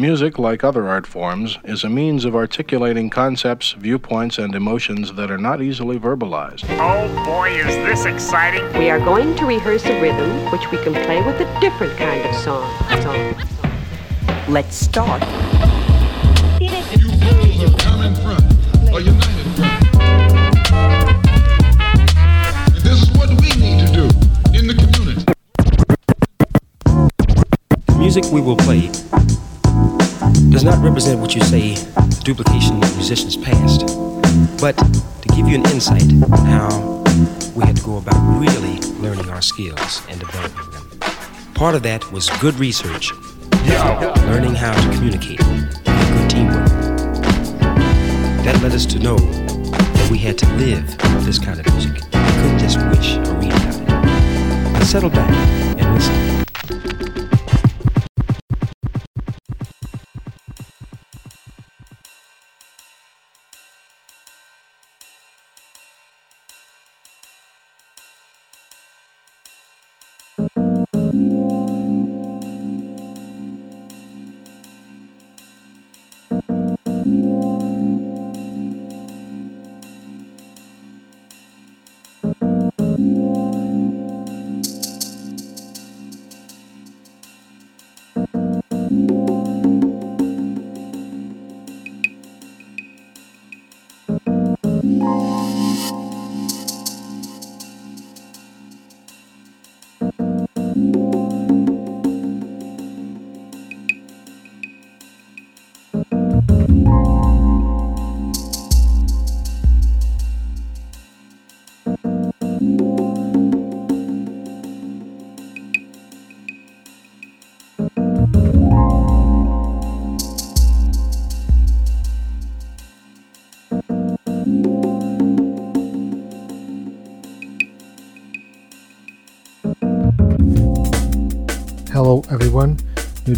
Music, like other art forms, is a means of articulating concepts, viewpoints, and emotions that are not easily verbalized. Oh boy, is this exciting! We are going to rehearse a rhythm which we can play with a different kind of song. song. Let's start. You fools of common front, a united front. And this is what we need to do in the community. Music we will play does not represent what you say the duplication of musicians past, but to give you an insight how we had to go about really learning our skills and developing them. Part of that was good research, learning how to communicate, and good teamwork. That led us to know that we had to live this kind of music. We couldn't just wish or read about it. Now settle back and listen.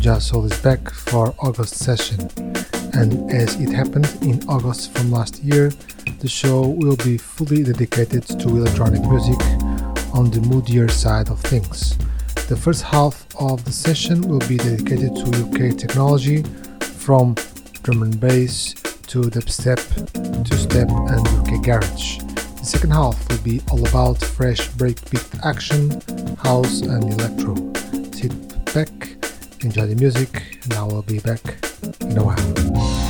Soul is back for August session. And as it happened in August from last year, the show will be fully dedicated to electronic music on the moodier side of things. The first half of the session will be dedicated to UK technology from drum and bass to dubstep, two-step and UK garage. The second half will be all about fresh breakbeat action, house and electro. Enjoy the music, and I will be back in a while.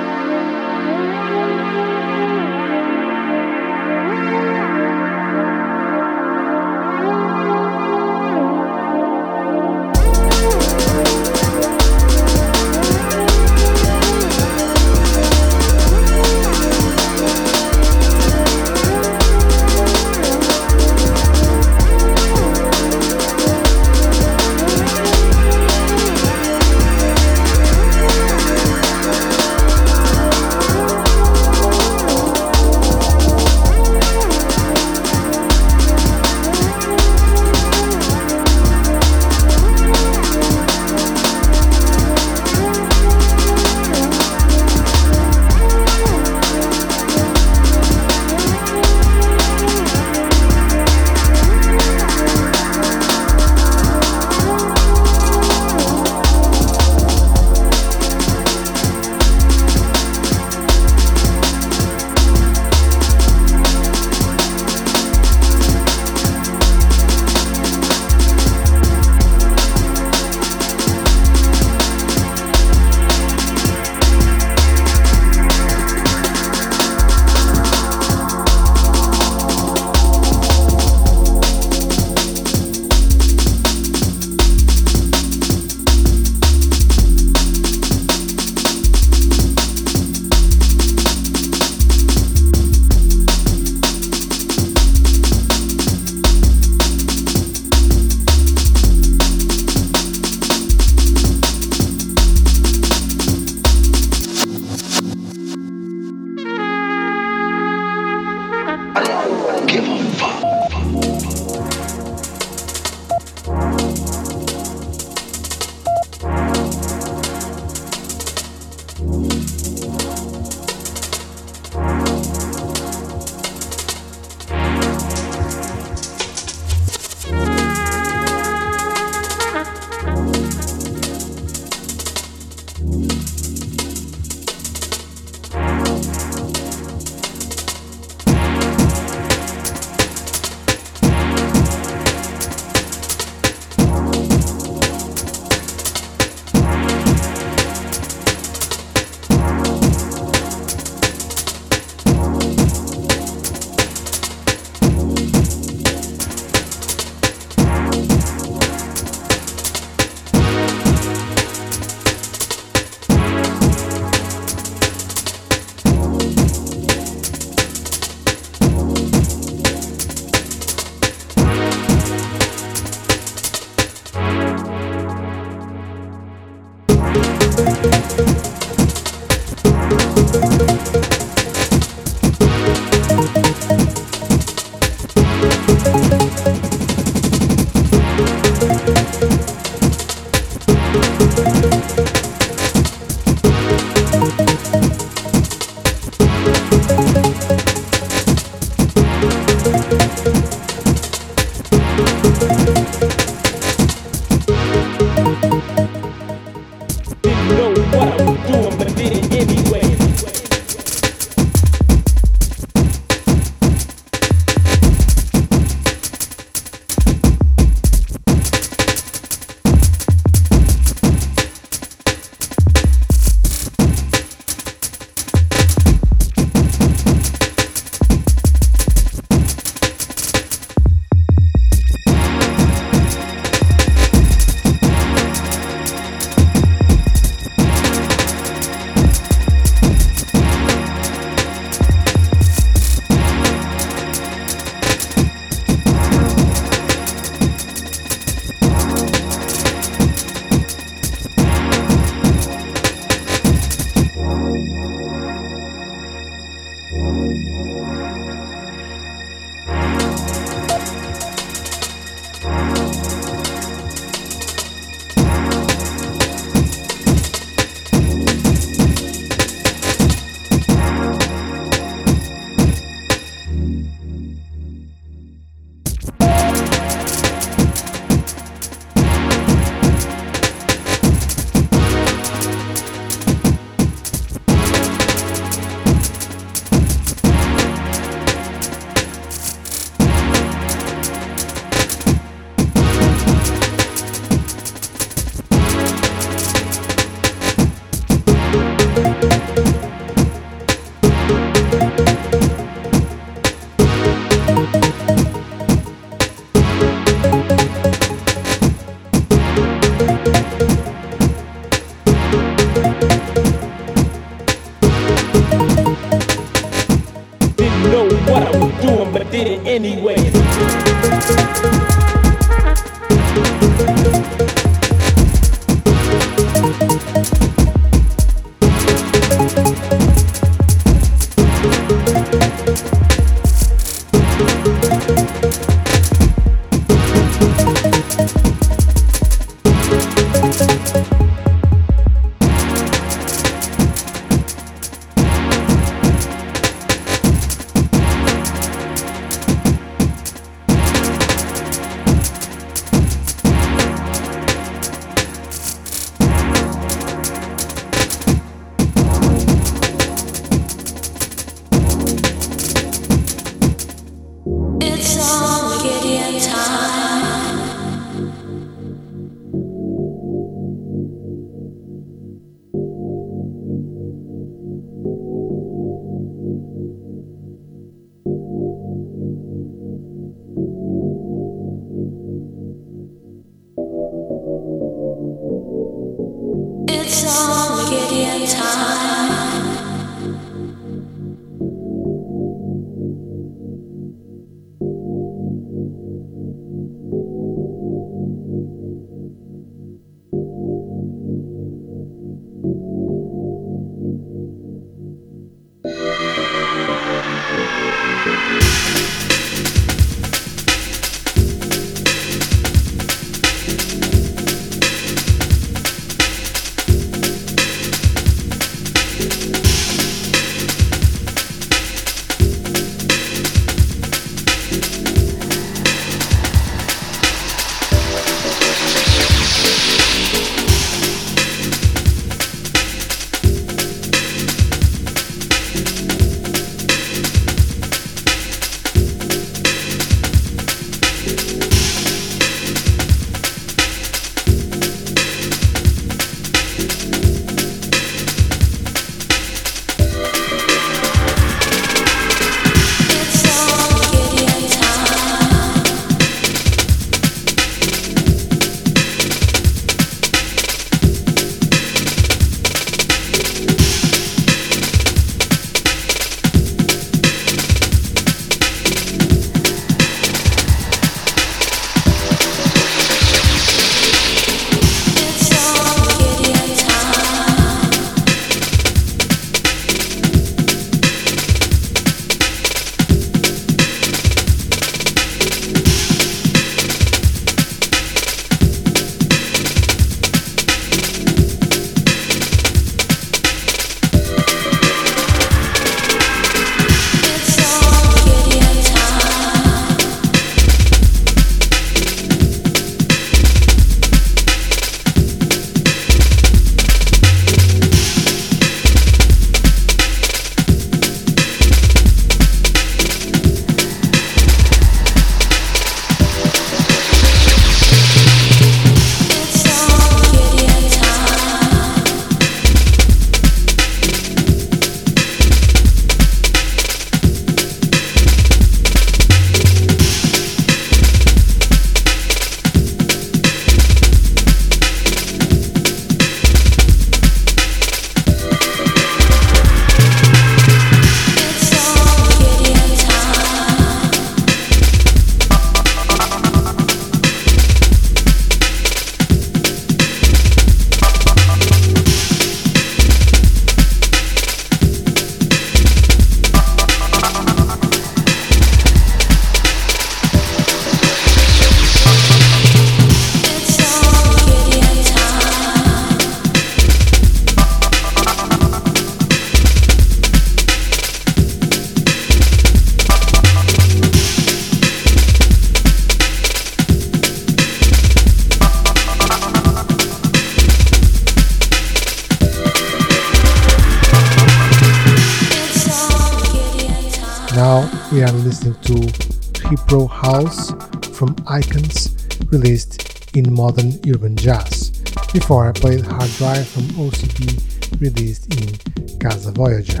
Before I played Hard Drive from OCP, released in Casa Voyager.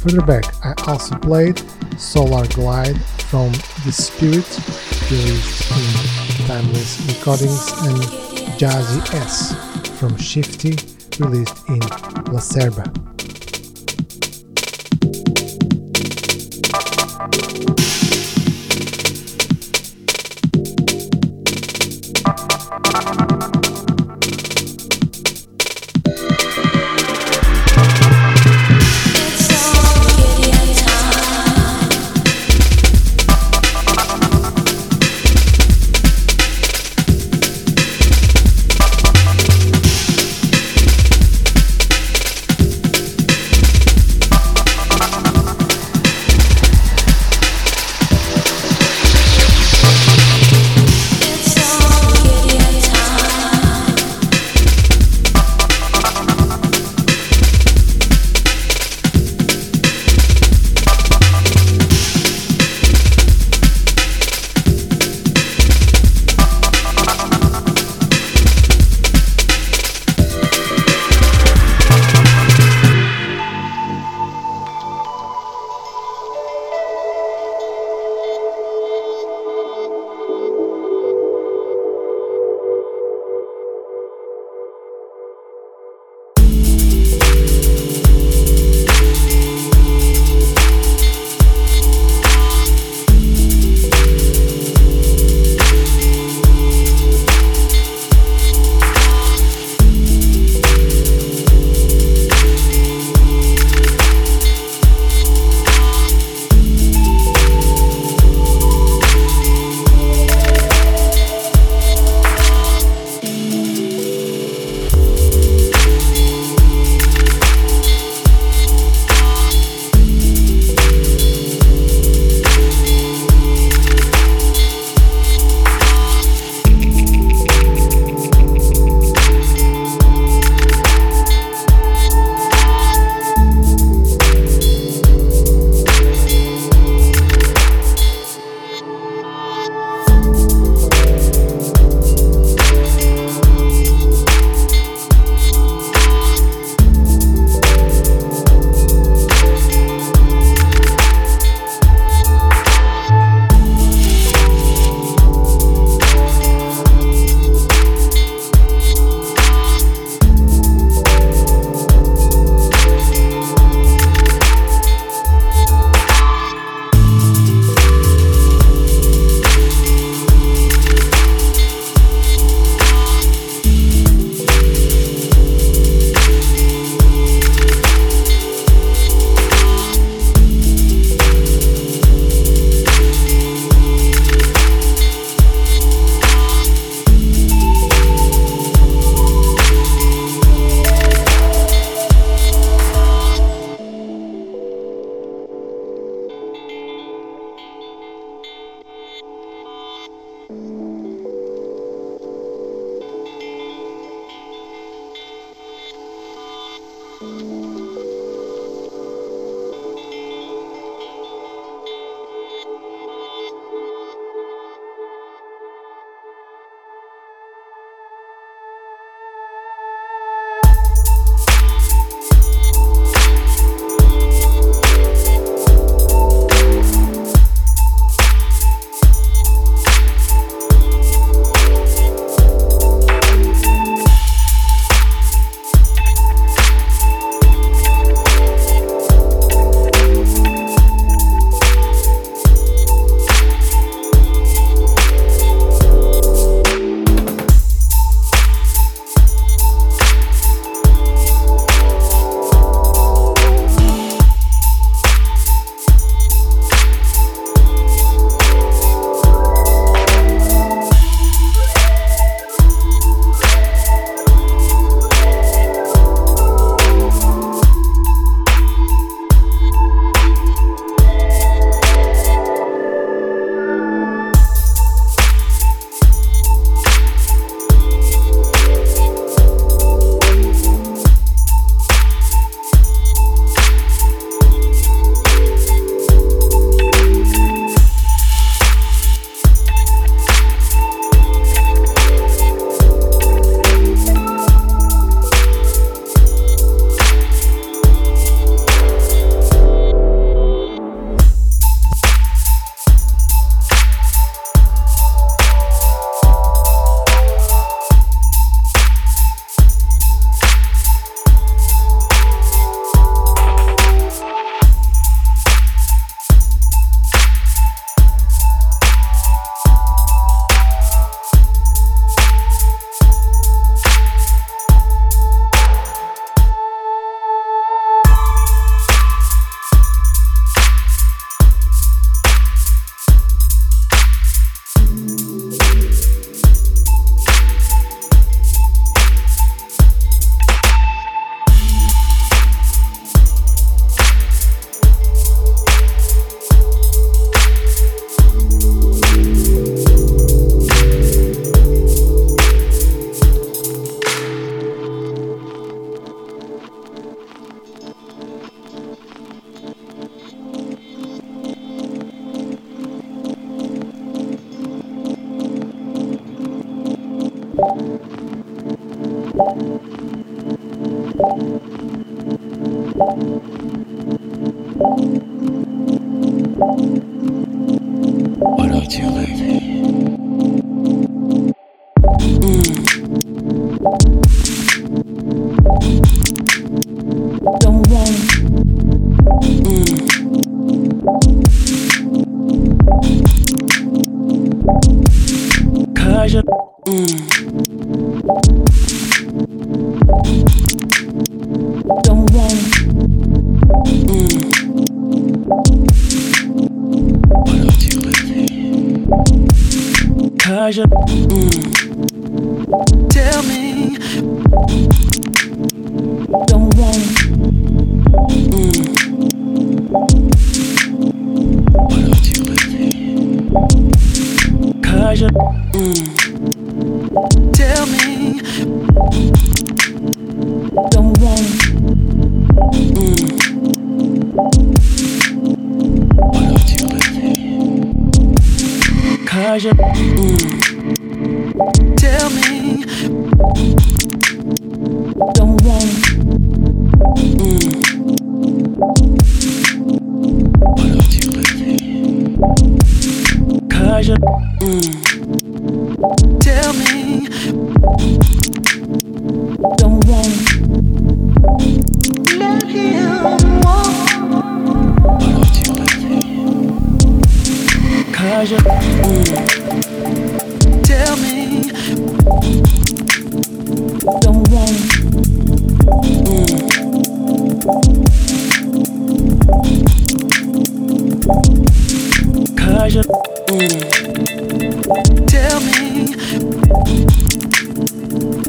Further back, I also played Solar Glide from The Spirit, released in Timeless Recordings, and Jazzy S from Shifty, released in La Serba.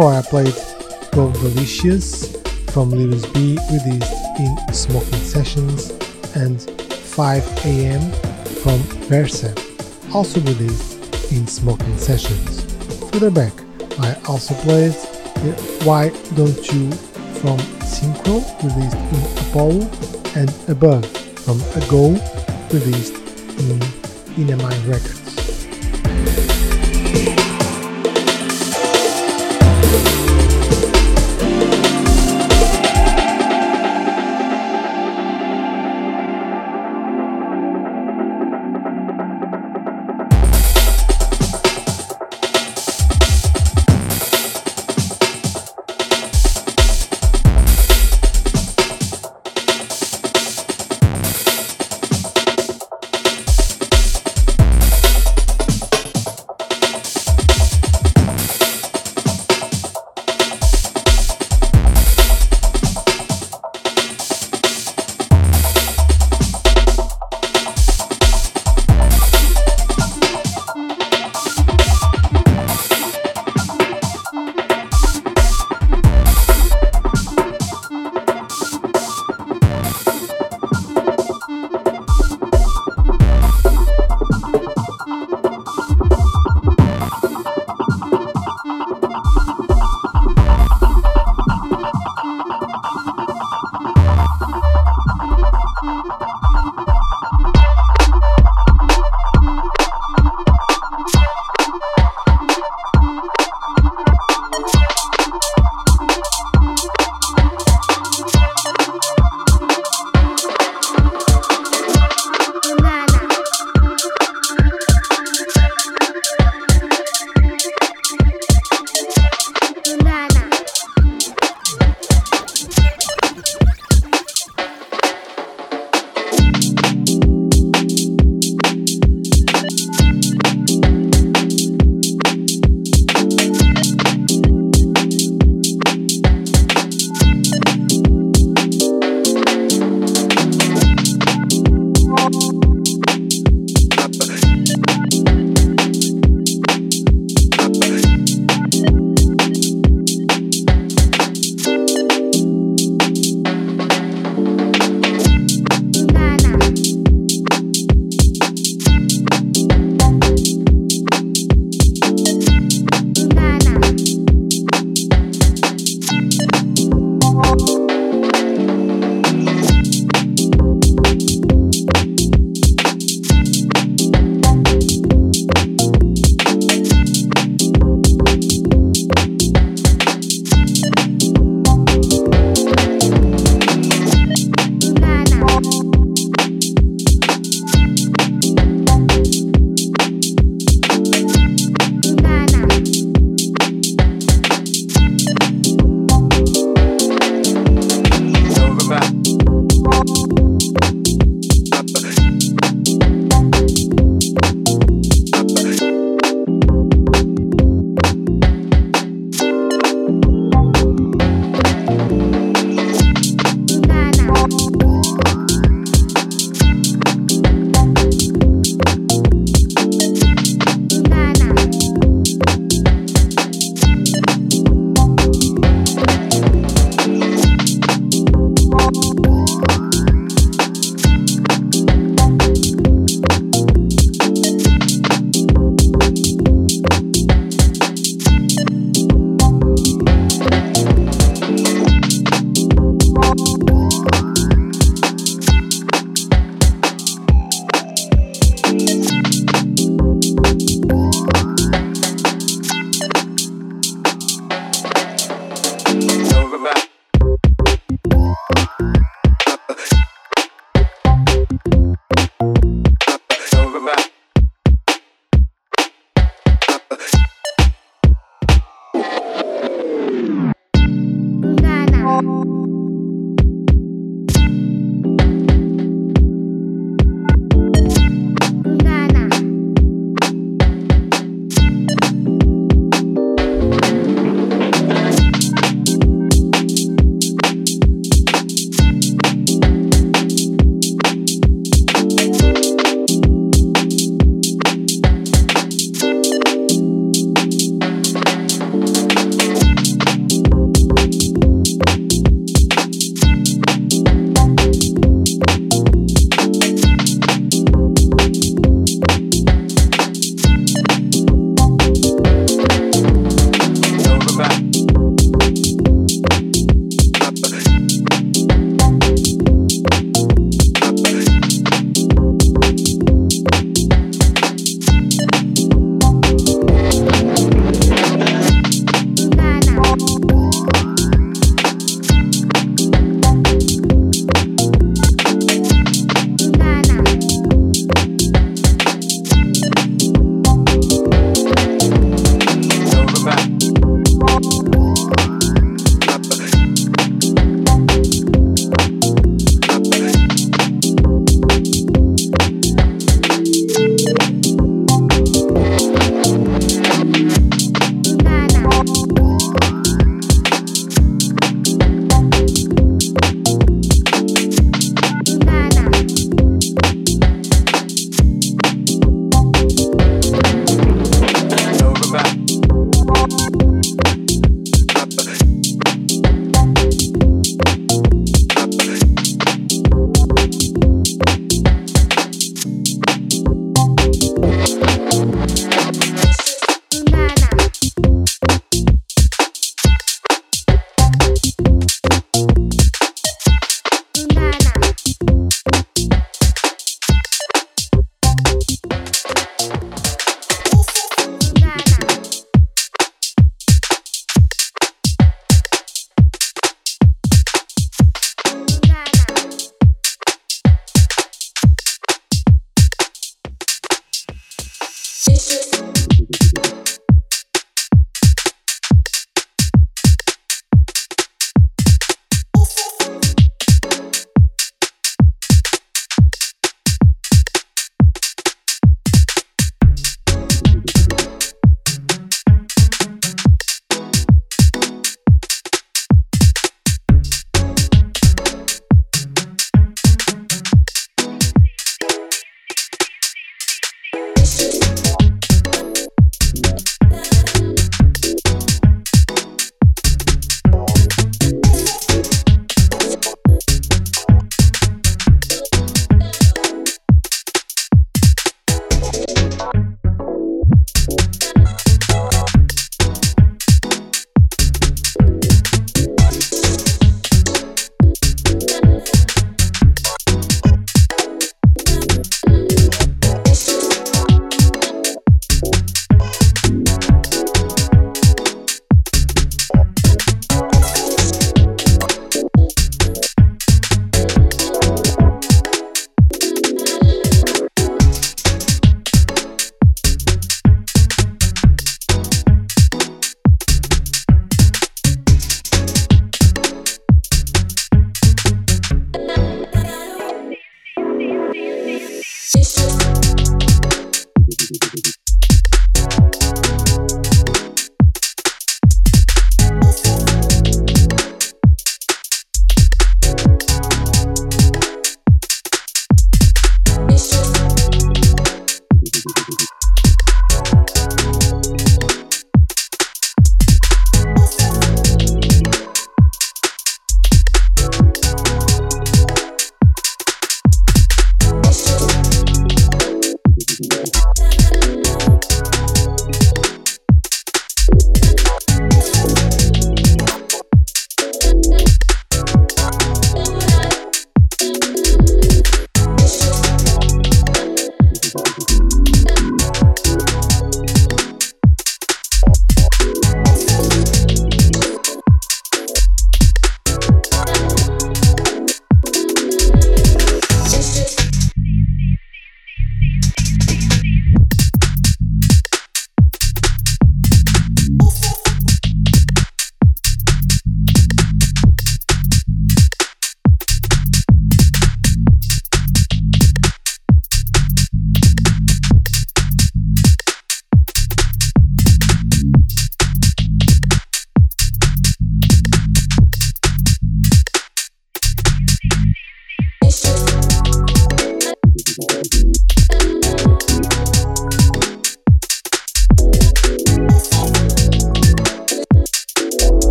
Before I played Go Delicious from Lewis B, released in Smoking Sessions, and 5 AM from Versa, also released in Smoking Sessions. Further back, I also played Why Don't You from Synkro, released in Apollo, and Above from Ago, released in Inamine Records. classic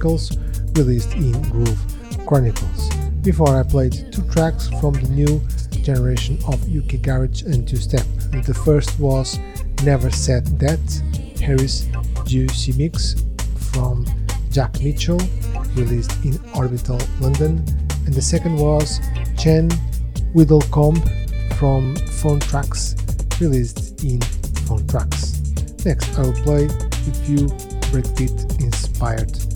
Chronicles, released in Groove Chronicles. Before I played two tracks from the new generation of UK Garage and Two Step. The first was Never Said That, Harris Juicy Mix from Jack Mitchell, released in Orbital London, and the second was Chen Whittlecombe from Phone Tracks, released in Phone Tracks. Next, I will play a few breakbeat inspired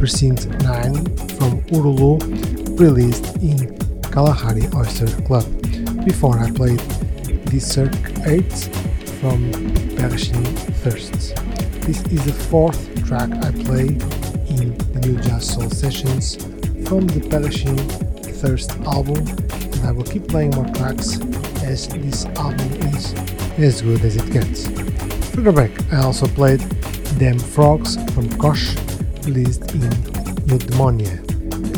Precinct 9 from Urulu, released in Kalahari Oyster Cult. Before I played Circ 8 from Pershing Thirsts. This is the fourth track I play in the new Jazz Soul sessions from the Pershing Thirst album, and I will keep playing more tracks as this album is as good as it gets. Further back, I also played Them Frogs from Kosh, released in Eudaimonia.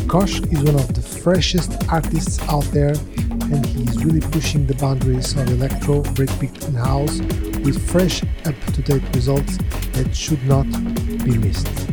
Kosh is one of the freshest artists out there and he's really pushing the boundaries of electro, breakbeat and house with fresh up-to-date results that should not be missed.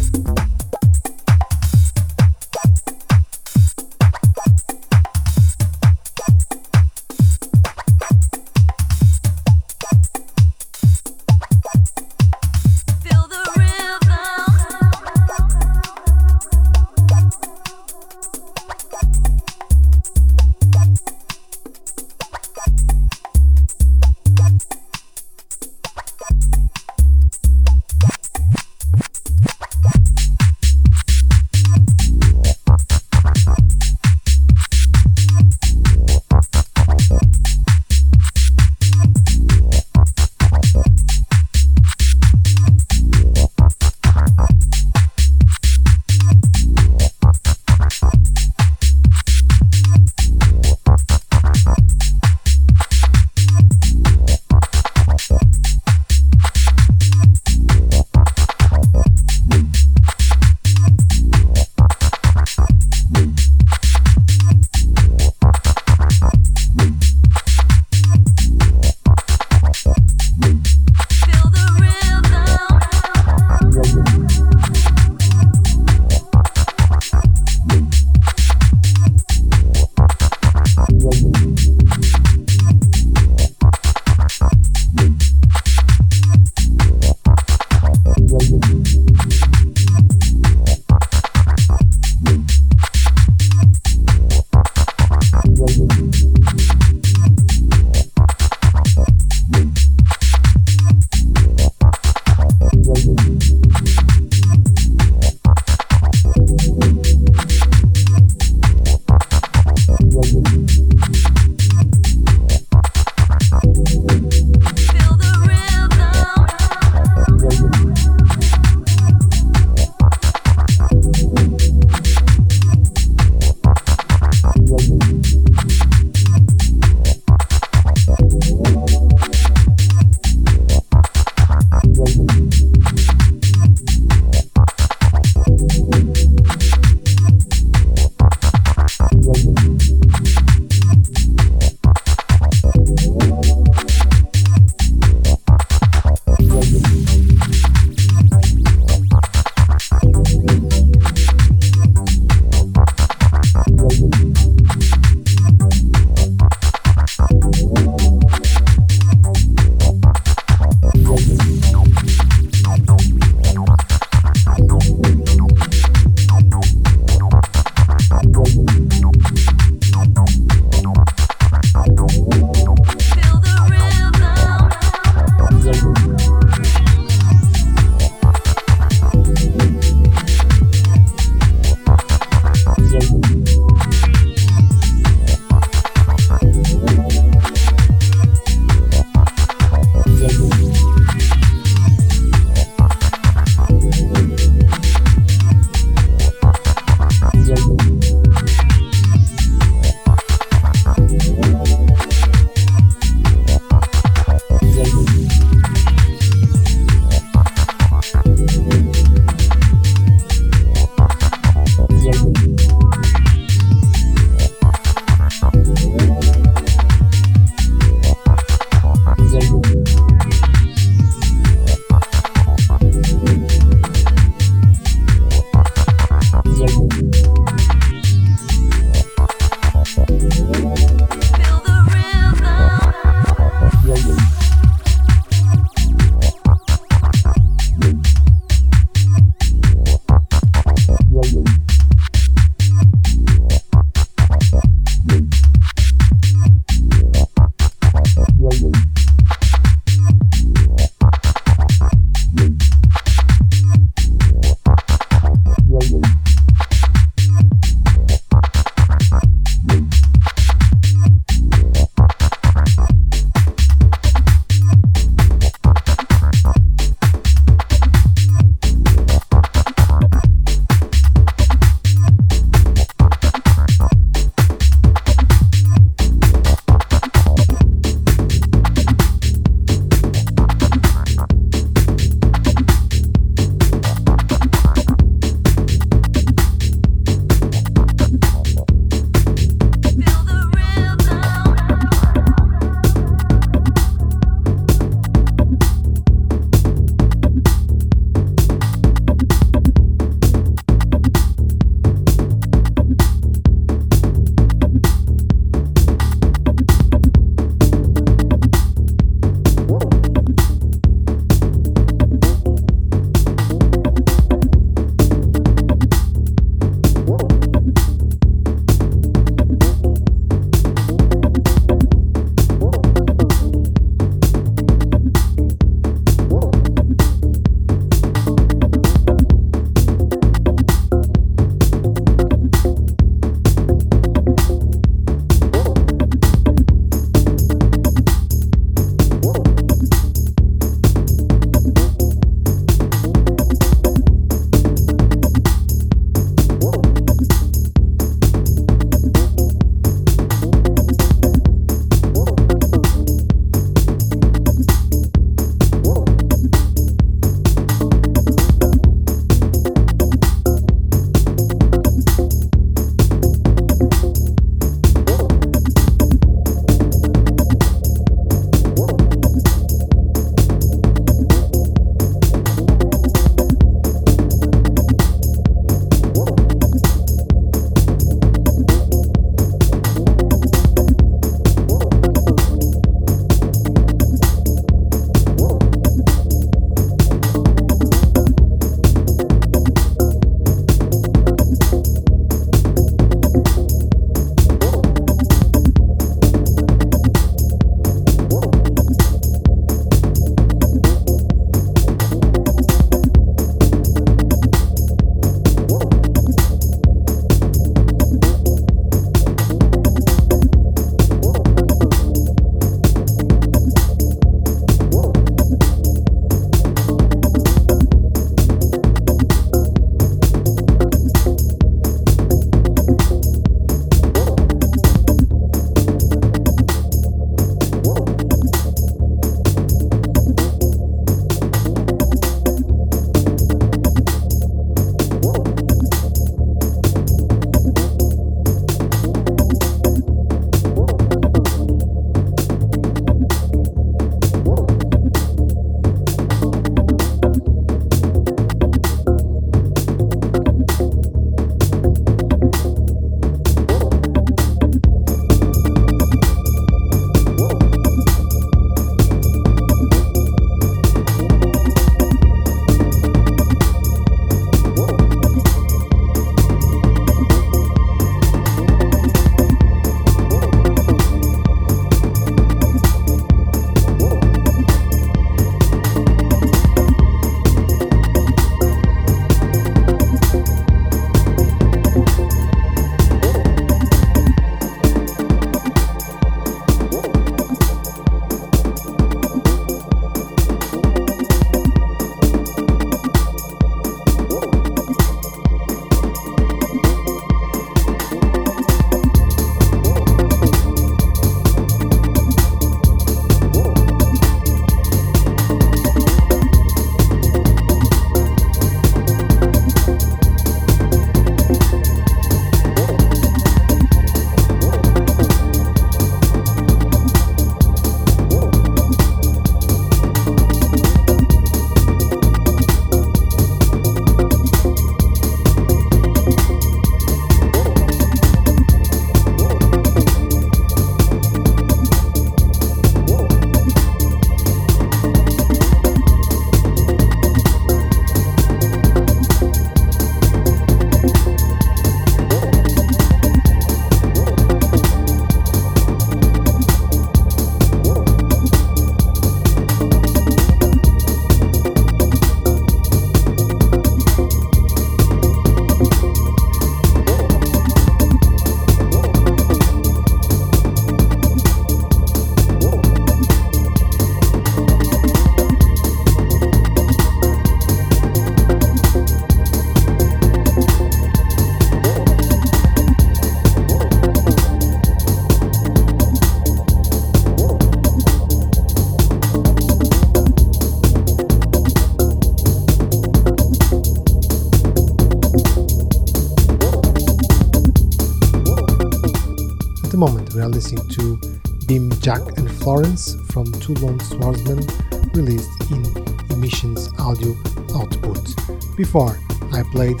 We are listening to Bim, Jack and Florence from Two Lone Swordsmen released in Emissions audio output. Before, I played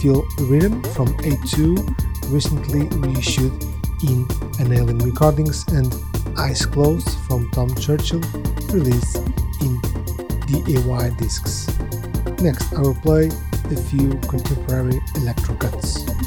Feel Rhythm from A2, recently reissued in An Alien Recordings, and Eyes Closed from Tom Churchill, released in DAY discs. Next, I will play a few contemporary electro cuts.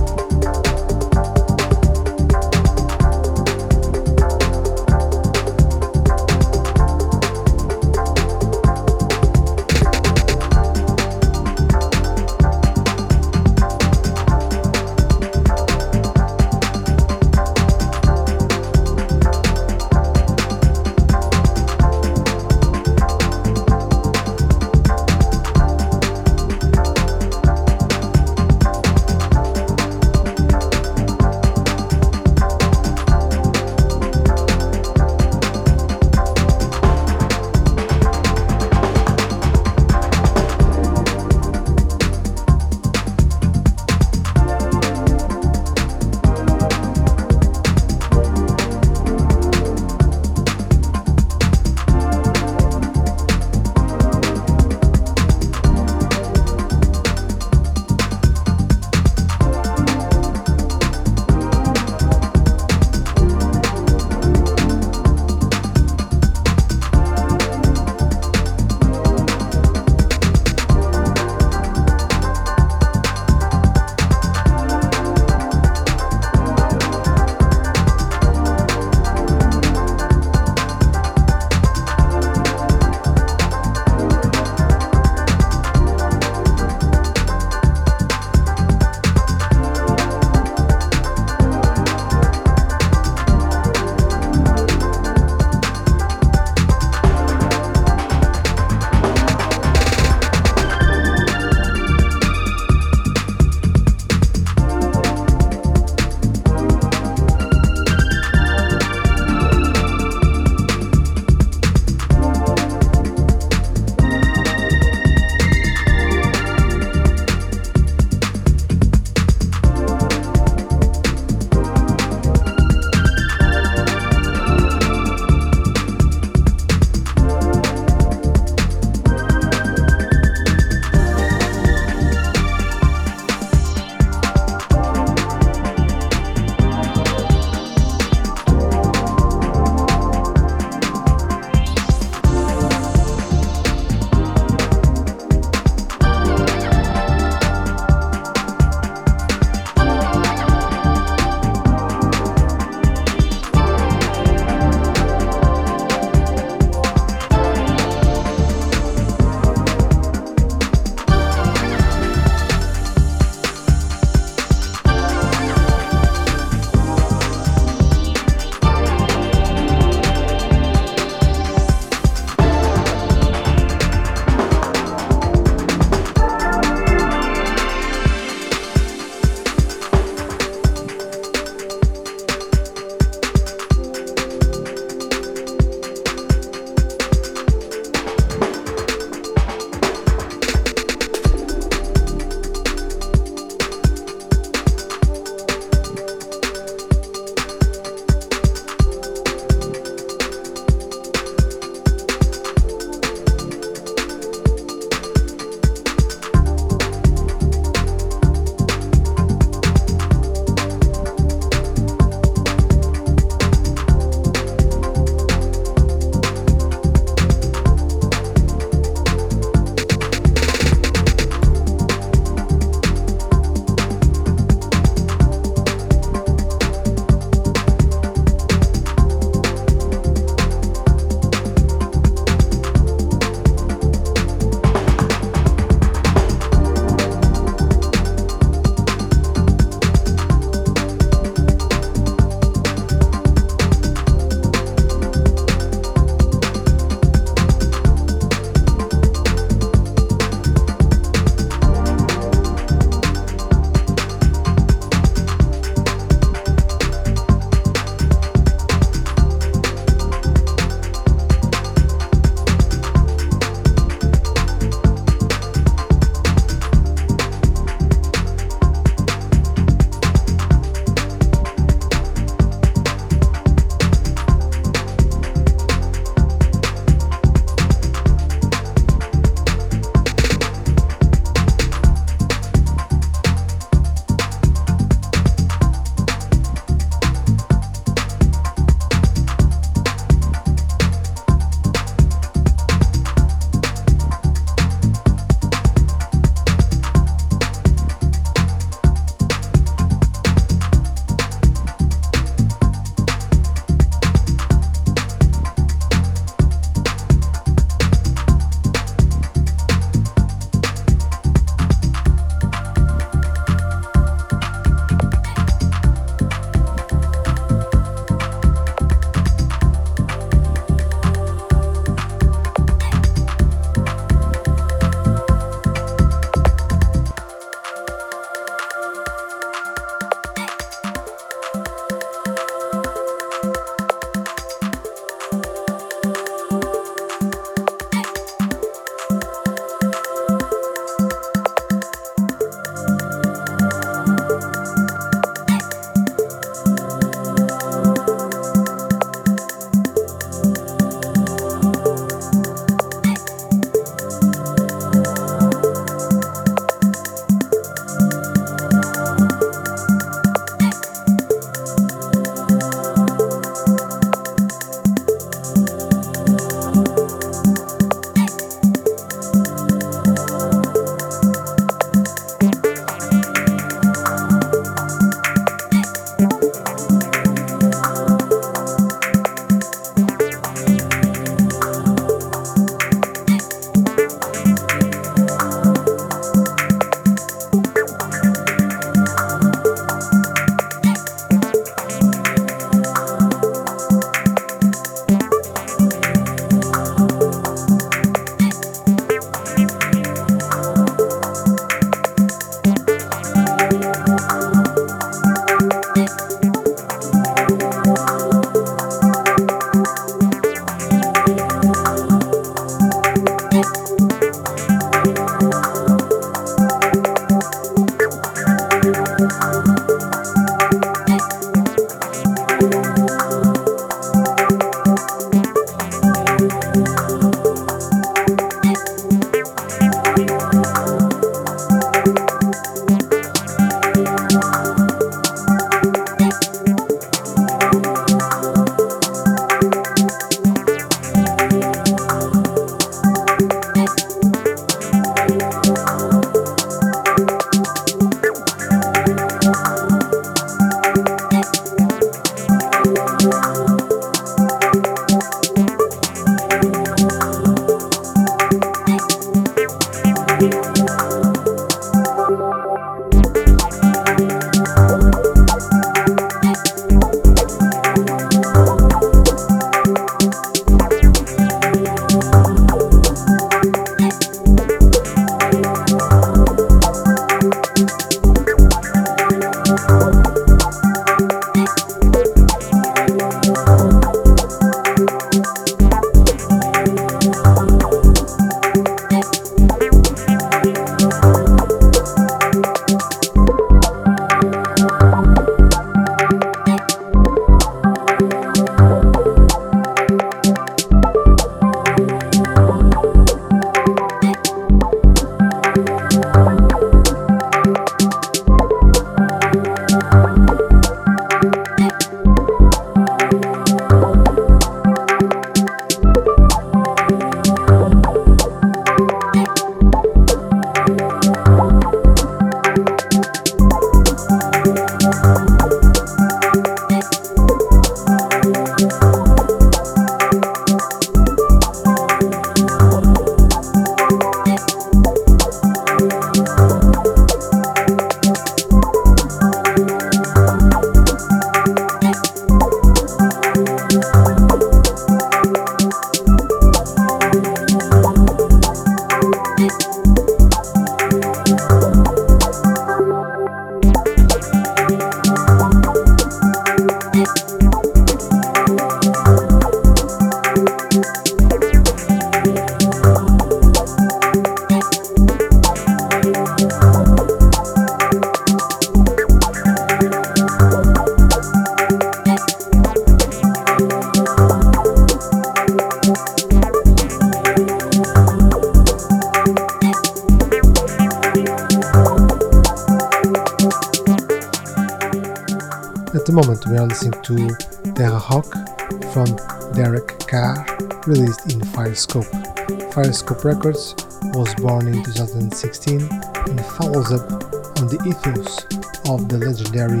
Firescope Records was born in 2016 and follows up on the ethos of the legendary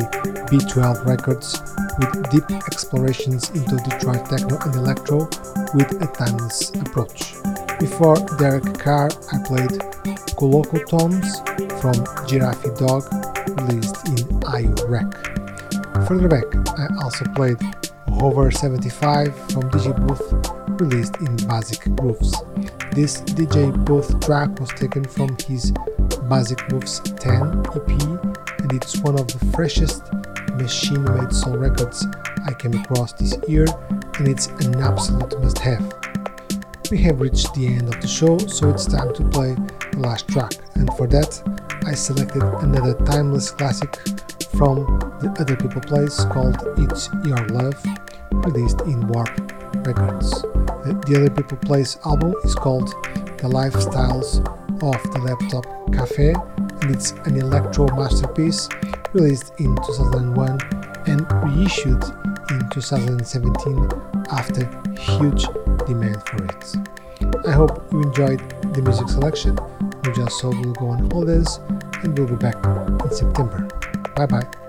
B12 Records with deep explorations into Detroit techno and electro with a timeless approach. Before Derek Carr, I played Coloco Toms from Giraffe Dog, released in IU Rec. Further back, I also played Hover 75 from DigiBooth released in Basic Grooves. This DJ Booth track was taken from his Basic Moves 10 EP and it's one of the freshest machine made soul records I came across this year and it's an absolute must have. We have reached the end of the show, so it's time to play the last track, and for that, I selected another timeless classic from the Other People Place called It's Your Love, released in Warp Records. The Other People Place album is called The Lifestyles of the Laptop Cafe and it's an electro masterpiece released in 2001 and reissued in 2017 after huge demand for it. I hope you enjoyed the music selection. We just Soul will go on holidays and we'll be back in September. Bye bye.